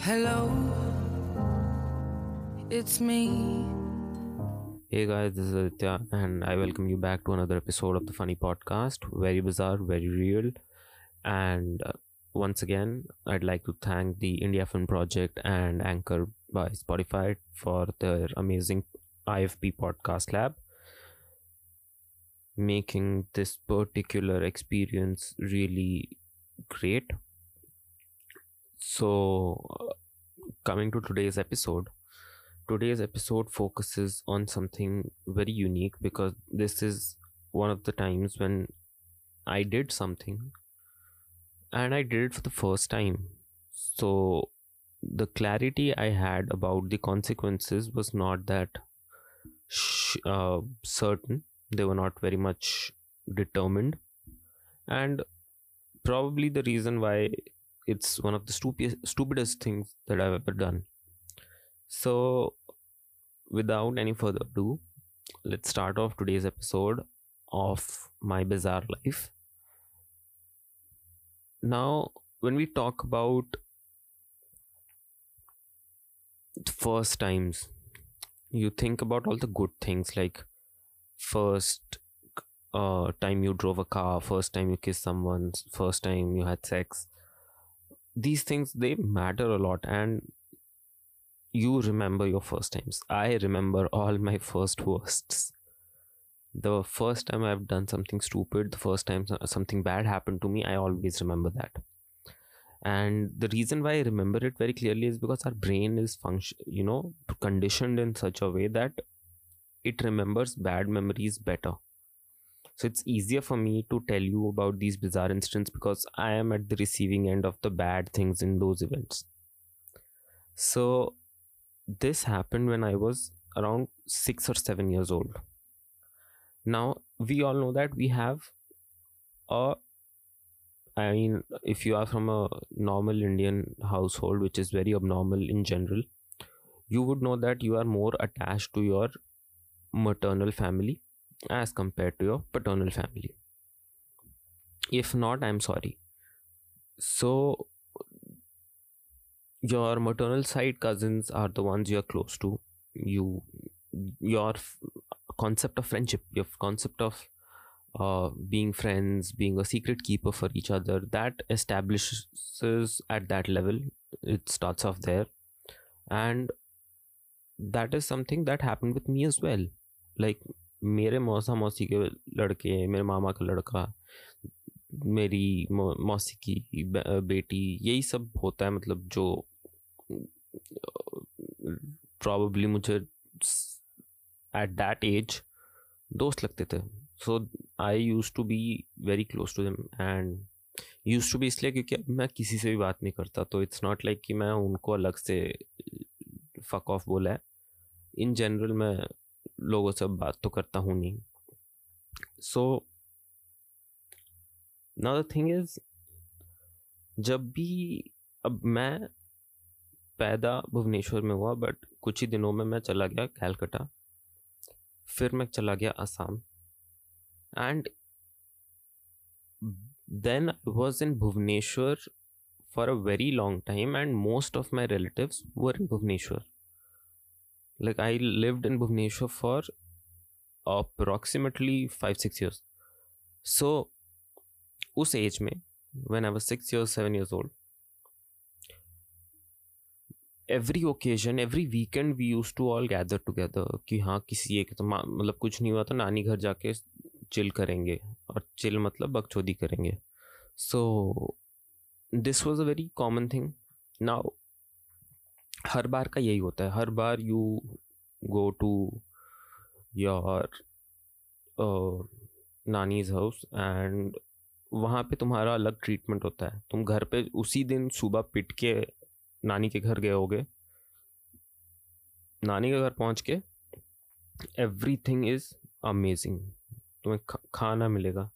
Hello, it's me. Hey guys, this is Aditya, and I welcome you back to another episode of the Funny Podcast. Very bizarre, very real. And uh, once again, I'd like to thank the India Film Project and Anchor by Spotify for their amazing IFP Podcast Lab, making this particular experience really great. So, uh, coming to today's episode, today's episode focuses on something very unique because this is one of the times when I did something and I did it for the first time. So, the clarity I had about the consequences was not that sh- uh, certain, they were not very much determined, and probably the reason why it's one of the stupid, stupidest things that I've ever done. So, without any further ado, let's start off today's episode of My Bizarre Life. Now, when we talk about first times, you think about all the good things like first uh, time you drove a car, first time you kissed someone, first time you had sex. These things they matter a lot, and you remember your first times. I remember all my first worsts. The first time I've done something stupid, the first time something bad happened to me, I always remember that. And the reason why I remember it very clearly is because our brain is function, you know, conditioned in such a way that it remembers bad memories better. So it's easier for me to tell you about these bizarre incidents because I am at the receiving end of the bad things in those events. So this happened when I was around six or seven years old. Now, we all know that we have a, I mean, if you are from a normal Indian household, which is very abnormal in general, you would know that you are more attached to your maternal family as compared to your paternal family. If not, I'm sorry. So, your maternal side cousins are the ones you are close to you your f- concept of friendship your concept of uh, being friends being a secret keeper for each other that establishes at that level it starts off there and that is something that happened with me as well like मेरे मौसा मौसी के लड़के, मेरे मामा का लड़का, मेरी मौसी की बेटी, यही सब होता है मतलब जो प्रॉबली मुझे एट दैट एज दोस्त लगते थे। So I use to be very close to them and use to be इसलिए क्योंकि अब मैं किसी से भी बात नहीं करता तो इट्स नॉट लाइक कि मैं उनको अलग से फक ऑफ़ बोला है। इन जनरल मैं लोगों से बात तो करता हूँ नहीं। So now the thing is जब भी, अब मैं पैदा भुवनेश्वर में हुआ बट कुछ ही दिनों में मैं चला गया कैलकटा। फिर मैं चला गया Assam and then I was in Bhubaneswar for a very long time and most of my relatives were in Bhubaneswar. Like I lived in Bhubaneswar for approximately five six years so उस age में when I was six years, seven years old, every occasion, every weekend we used to all gather together कि हाँ किसी एक तो मतलब कुछ नहीं हुआ तो नानी घर जाके चिल करेंगे और चिल मतलब बकचोदी करेंगे। So this was a very common thing now हर बार का यही होता है। हर बार you go to your nannies house and वहाँ पे तुम्हारा अलग ट्रीटमेंट होता है। तुम घर पे उसी दिन सुबह पिट के नानी के घर गए होगे। नानी के घर पहुँच के एवरी थिंग इज़ अमेजिंग तुम्हें खा- खाना मिलेगा।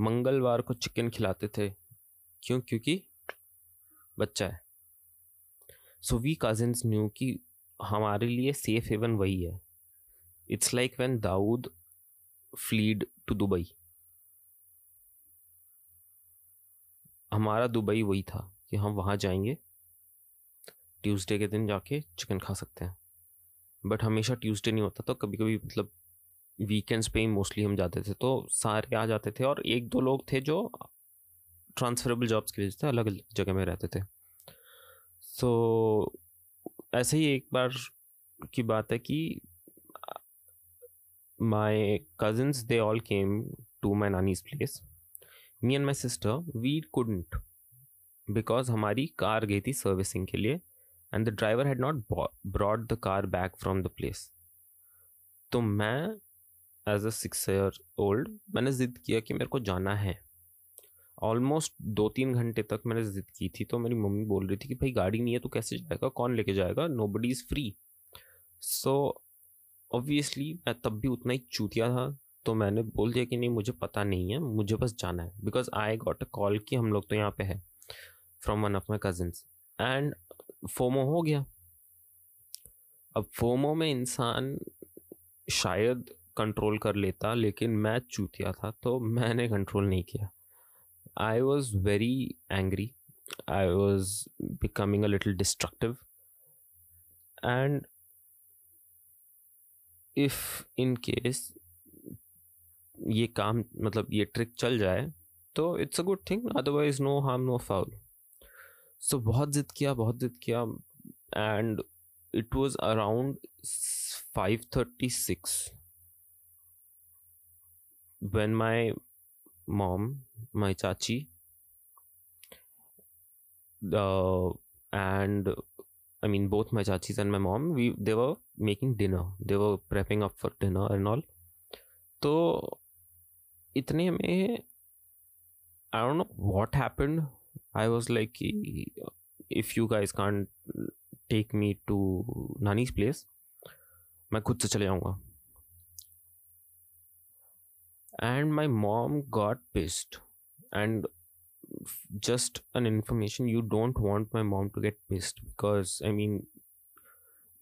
मंगलवार को चिकन खिलाते थे। क्यों? क्योंकि बच्चा है। सो वी कजिन्स न्यू कि हमारे लिए सेफ़ हेवन वही है। It's like when Dawood fled to Dubai हमारा दुबई वही था कि हम वहाँ जाएँगे ट्यूसडे के दिन जाके चिकन खा सकते हैं। बट हमेशा ट्यूसडे नहीं होता तो कभी कभी मतलब वीकेंड्स पे ही मोस्टली हम जाते थे तो सारे आ जाते थे और एक दो लोग थे जो ट्रांसफरेबल जॉब्स की वजह से अलग अलग जगह में रहते थे। So, ऐसे ही एक बार की बात है कि my cousins they all came to my nannies place me and my sister we couldn't because हमारी कार गई थी सर्विसिंग के लिए and the driver had not brought the car back from the place तो मैं as a six year old मैंने ज़िद किया कि मेरे को जाना है। ऑलमोस्ट दो तीन घंटे तक मैंने ज़िद की थी तो मेरी मम्मी बोल रही थी कि, भाई, गाड़ी नहीं है तो कैसे जाएगा? कौन लेके जाएगा? Nobody is free so obviously मैं तब भी उतना ही चूतिया था तो मैंने बोल दिया कि, नहीं, मुझे पता नहीं है, मुझे बस जाना है. Because I got a call कि हम लोग तो यहाँ पे है from one of my cousins and FOMO हो गया। अब फोमो में इंसान शायद कंट्रोल कर लेता, लेकिन मैं चूतिया था तो मैंने कंट्रोल नहीं किया। I was very angry I was becoming a little destructive and if in case ये काम मतलब ये ट्रिक चल जाए तो it's a good thing otherwise no harm no foul so बहुत जिद किया, बहुत जिद किया. And it was around five thirty six when my mom, my chachi, uh, and I mean both my chachis and my mom, we they were making dinner. They were prepping up for dinner and all. तो इतने में I don't know what happened. I was like, if you guys can't take me to Nani's place, मैं खुद से चले जाऊँगा and my mom got pissed and just an information you don't want my mom to get pissed because i mean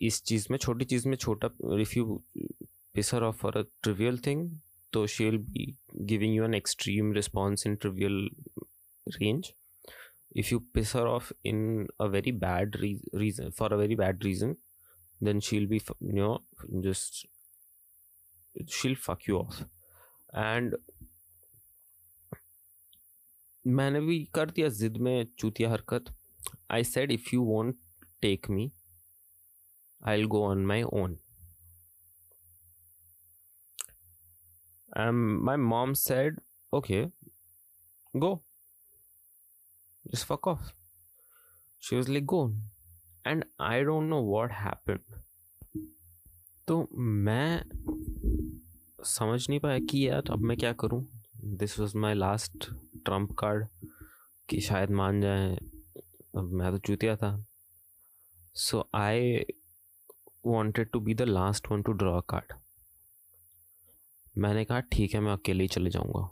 इस चीज़ में छोटी चीज़ में छोटा if you piss her off for a trivial thing so she'll be giving you an extreme response in trivial range if you piss her off in a very bad re- reason for a very bad reason then she'll be you know just she'll fuck you off And मैंने भी कर दिया जिद में चूतिया हरकत। I said if you won't take me I go on my own and my mom said okay go जिस fuck off she was like go and I don't know what happen तो मैं समझ नहीं पाया कि यार अब मैं क्या करूँ? This was my last trump card कि शायद मान जाए, अब मैं तो चूतिया था। So I wanted to be the last one to draw card मैंने कहा, ठीक है, मैं अकेले ही चले जाऊँगा।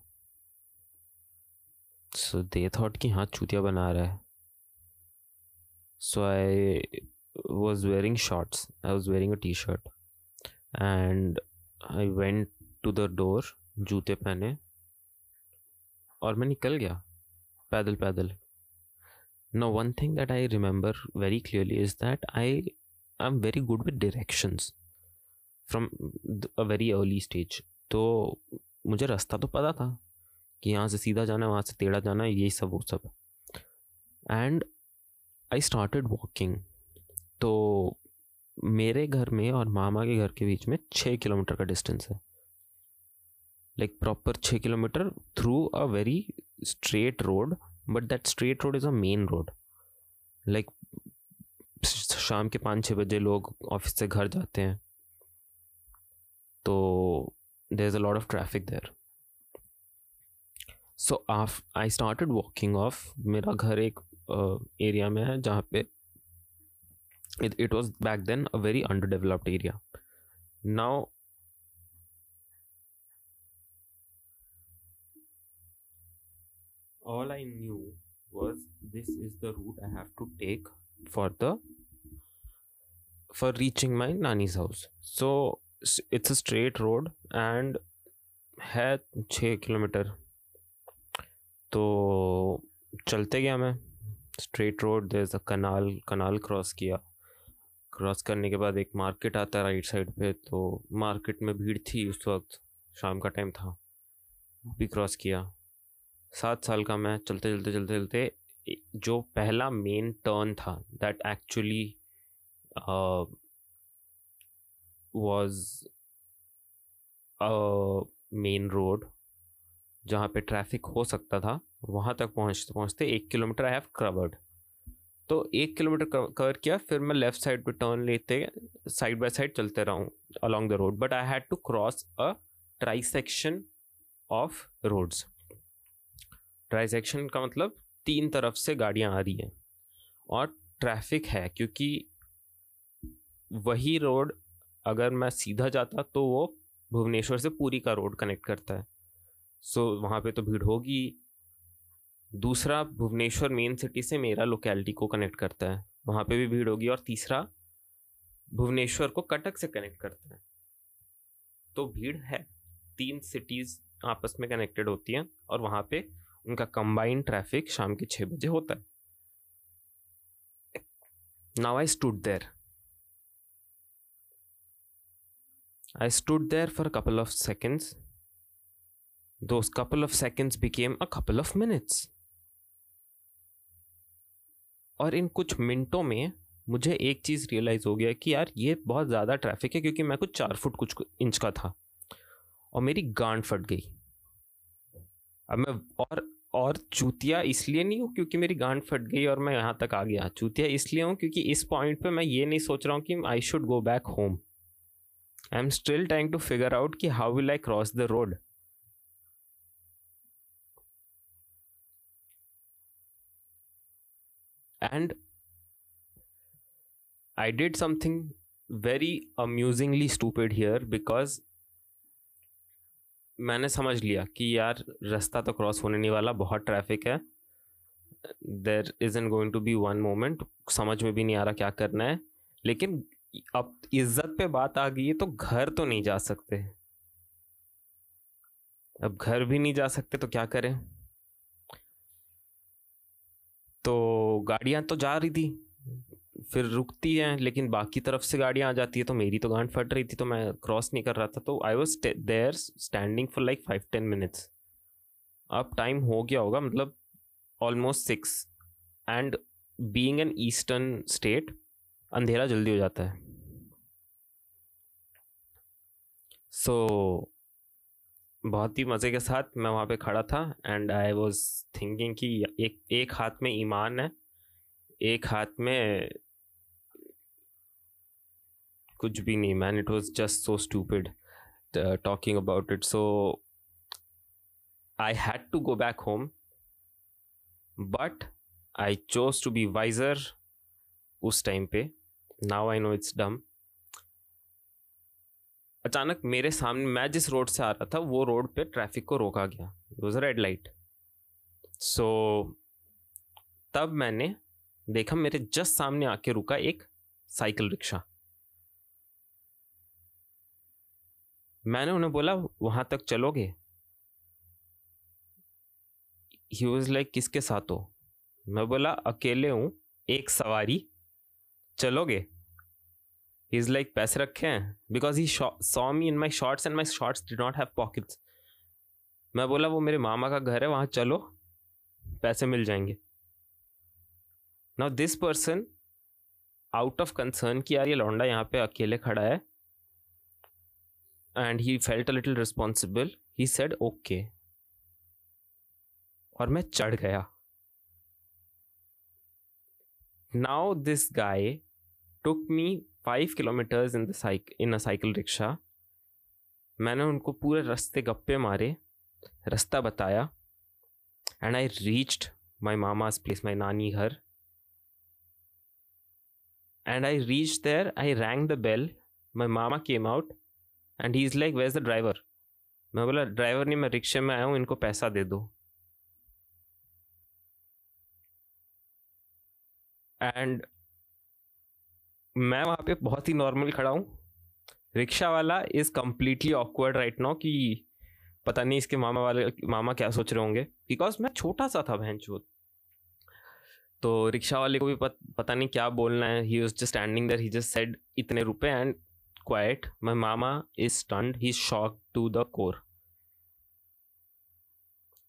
सो दे थॉट कि हाँ चूतिया बना रहा है। So I was wearing shorts I was wearing a T shirt and I went to the door जूते पहने, और मैं निकल गया, पैदल पैदल। No one thing that I remember very clearly is that I I am very good with directions from a very early stage तो मुझे रास्ता तो पता था कि यहाँ से सीधा जाना है, वहाँ से टेढ़ा जाना है, यही सब, वो सब। एंड आई स्टार्टेड वॉकिंग तो मेरे घर में और मामा के घर के बीच में छः किलोमीटर का डिस्टेंस है। Like proper 6 kilometer through a very straight road, but that straight road is a main road. Like, शाम के पाँच छः बजे लोग ऑफ़िस से घर जाते हैं। तो there is a lot of traffic there so off I started walking off मेरा घर एक एरिया में है जहाँ पे it was back then a very underdeveloped area now all I knew was this is the route I have to take for the, for reaching my nani's house. So it's a straight road and है छः kilometre. तो चलते गया मैं। Straight road a canal canal cross किया। Cross करने के बाद एक मार्केट आता है राइट साइड पे। तो मार्केट में भीड़ थी उस वक्त। शाम का टाइम था। भी क्रॉस किया। सात साल का मैं चलते चलते चलते चलते जो पहला मेन टर्न था that actually was main road जहाँ पे ट्रैफ़िक हो सकता था, वहाँ तक पहुँचते पहुँचते एक किलोमीटर आई हैव कवर्ड तो एक किलोमीटर कवर किया, फिर मैं लेफ़्ट साइड पे टर्न लेते साइड बाय साइड चलते रहा हूँ along the road but I had to cross a trisection of roads trisection का मतलब तीन तरफ़ से गाड़ियाँ आ रही हैं। और ट्रैफ़िक है क्योंकि वही रोड अगर मैं सीधा जाता तो वो भुवनेश्वर से पूरी का रोड कनेक्ट करता है। सो so, वहाँ पे तो भीड़ होगी। दूसरा भुवनेश्वर मेन सिटी से मेरा लोकेलिटी को कनेक्ट करता है। वहाँ पे भी भीड़ होगी और तीसरा भुवनेश्वर को कटक से कनेक्ट करता है। तो भीड़ है। तीन सिटीज़ आपस में कनेक्टेड होती हैं और वहाँ पे उनका कंबाइंड ट्रैफ़िक शाम के छः बजे होता है। Now I stood there I stood there for couple of seconds those couple of seconds became a couple of minutes. और इन कुछ मिनटों में मुझे एक चीज़ रियलाइज़ हो गया कि यार ये बहुत ज़्यादा ट्रैफ़िक है क्योंकि मैं कुछ चार फुट कुछ इंच का था। और मेरी गांड फट गई। अब मैं और और चूतिया इसलिए नहीं हूँ क्योंकि मेरी गांड फट गई और मैं यहाँ तक आ गया। चूतिया इसलिए हूँ क्योंकि इस पॉइंट पे मैं ये नहीं सोच रहा हूँ कि I should go back home I am still trying to figure out कि how will I cross the road and I did something very amusingly stupid here because मैंने समझ लिया कि यार रास्ता तो क्रॉस होने नहीं वाला, बहुत ट्रैफ़िक है। There is an going to be one moment समझ में भी नहीं आ रहा क्या करना है। लेकिन अब इज़्ज़त पे बात आ गई है तो घर तो नहीं जा सकते। अब घर भी नहीं जा सकते तो क्या करें? तो गाड़ियाँ तो जा रही थी। फिर रुकती हैं लेकिन बाकी तरफ़ से गाड़ियाँ आ जाती है तो मेरी तो गांड फट रही थी तो मैं क्रॉस नहीं कर रहा था। तो I was there standing for like five ten minutes अब टाइम हो गया होगा मतलब almost six and being an eastern state अंधेरा जल्दी हो जाता है। सो so, बहुत ही मज़े के साथ मैं वहाँ पे खड़ा था एंड आई वॉज़ थिंकिंग कि एक एक हाथ में ईमान है एक हाथ में कुछ भी नहीं man it was just so stupid talking about it so I had to go back home but I chose to be wiser उस टाइम पे. Now I know it's dumb अचानक मेरे सामने, मैं जिस रोड से आ रहा था, वो रोड पे ट्रैफ़िक को रोका गया. वॉज़ रेड लाइट सो तब मैंने देखा मेरे जस्ट सामने आके रुका एक साइकिल रिक्शा मैंने उन्हें बोला, वहाँ तक चलोगे? ही वॉज़ लाइक किसके साथ हो? मैं बोला, अकेले हूँ, एक सवारी। चलोगे? ही इज़ लाइक पैसे रखे हैं? Because he saw me in my shorts and my shorts did not have pockets मैं बोला, वो मेरे मामा का घर है, वहाँ चलो, पैसे मिल जाएँगे. Now this person out of concern कि यार ये लौंडा यहाँ पे अकेले खड़ा है and he felt a little responsible he said okay और मैं चढ़ गया। Now this guy took me five kilometers in the cycle in a cycle rickshaw मैंने उनको पूरे रास्ते गप्पे मारे, रास्ता बताया and I reached my mama's place my nani घर. And I reach there I rang the bell my mama came out and he is like where's the driver मैं बोला ड्राइवर नहीं मैं रिक्शे में आया हूँ इनको पैसा दे दो. एंड मैं वहाँ पे बहुत ही नॉर्मल खड़ा हूँ। रिक्शा वाला is completely awkward right now कि पता नहीं इसके मामा वाले मामा क्या सोच रहे होंगे। बिकॉज़ मैं छोटा सा था बहन चोत तो रिक्शा वाले को भी पत, पता नहीं क्या बोलना है। He just standing there he just said इतने रुपए and quite my mama is stunned he shock to the core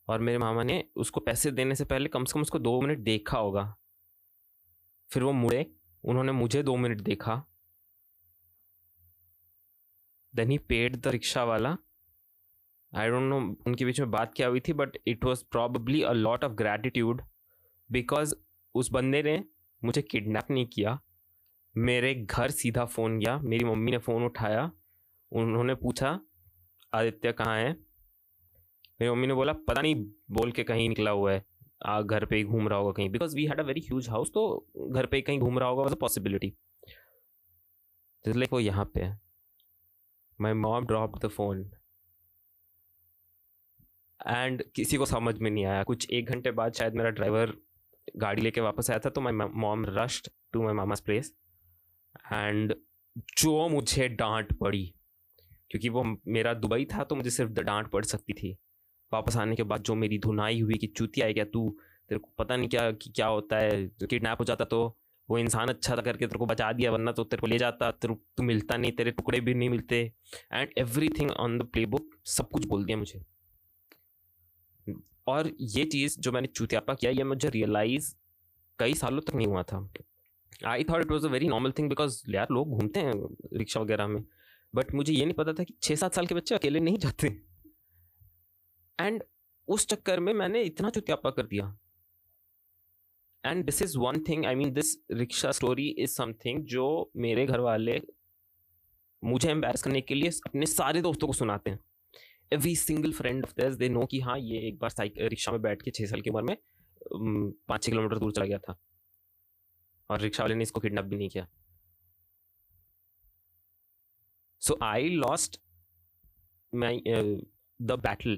और मेरे मामा ने उसको पैसे देने से पहले कम से कम उसको दो मिनट देखा होगा। फिर वो मुड़े, उन्होंने मुझे दो मिनट देखा। Then he paid the rickshaw वाला। आई डोंट नो उनके बीच में बात क्या हुई थी but it was probably a lot of gratitude because उस बंदे ने मुझे किडनैप नहीं किया। मेरे घर सीधा फ़ोन गया। मेरी मम्मी ने फ़ोन उठाया। उन्होंने पूछा आदित्य कहाँ है? मेरी मम्मी ने बोला पता नहीं बोल के कहीं निकला हुआ है। आ, घर पे ही घूम रहा होगा कहीं। Because we had a very huge house तो घर पे कहीं घूम रहा होगा वॉज़ अ पॉसिबिलिटी वो यहाँ पे है। My mom drop the phone and किसी को समझ में नहीं आया। कुछ एक घंटे बाद शायद मेरा ड्राइवर गाड़ी लेके वापस आया था तो my mom rushed to my mama's place and जो मुझे डांट पड़ी, क्योंकि वो मेरा दुबई था तो मुझे सिर्फ़ डांट पड़ सकती थी। वापस आने के बाद जो मेरी धुनाई हुई कि चूती आई क्या तू? तेरे को पता नहीं क्या, कि क्या होता है? किडनैप हो जाता तो वो इंसान अच्छा था करके तेरे को बचा दिया, वरना तो तेरे को ले जाता, तेरे तू मिलता नहीं, तेरे टुकड़े भी नहीं मिलते। And everything on the playbook सब कुछ बोल दिया मुझे। और ये चीज़ जो मैंने चूतियापा किया, ये मुझे रियलाइज़ कई सालों तक नहीं हुआ था। I thought it was a very normal thing because यार लोग घूमते हैं रिक्शा वगैरह में। बट मुझे ये नहीं पता था कि छः सात साल के बच्चे अकेले नहीं जाते। एंड उस चक्कर में मैंने इतना चुतियापा कर दिया। And this is one thing I mean this rickshaw story is something जो मेरे घर वाले मुझे एम्बेस करने के लिए अपने सारे दोस्तों को सुनाते हैं। Every single friend of this they know कि हाँ ये एक बार साइकिल रिक्शा में बैठ के छः साल की उम्र में पाँच छः किलोमीटर दूर चला गया था। और रिक्शा वाले ने इसको किडनैप भी नहीं किया so I lost my the battle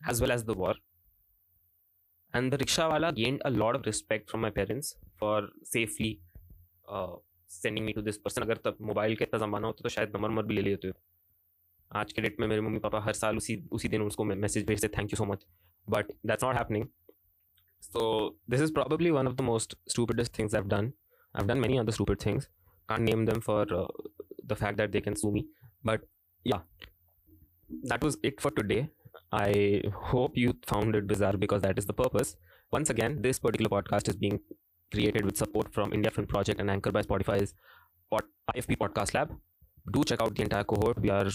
as well as the war. And the rickshaw wala gained a lot of respect from my parents for safely uh, sending me to this person. अगर तब mobile का इतना ज़माना होता तो शायद number number भी ले लेते हो आज के डेट में मेरे मम्मी पापा हर साल उसी उसी दिन उसको मैसेज भेजते thank you so much but that's not happening so this is probably one of the most stupidest things I've done. I've done many other stupid things. Can't name them for uh, the fact that they can sue me. But yeah, that was it for today. I hope you found it bizarre because that is the purpose. Once again, this particular podcast is being created with support from India Film Project and anchored by Spotify's IFP Podcast Lab. Do check out the entire cohort. We are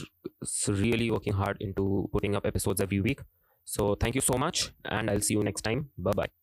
really working hard into putting up episodes every week. So thank you so much, and I'll see you next time. Bye bye.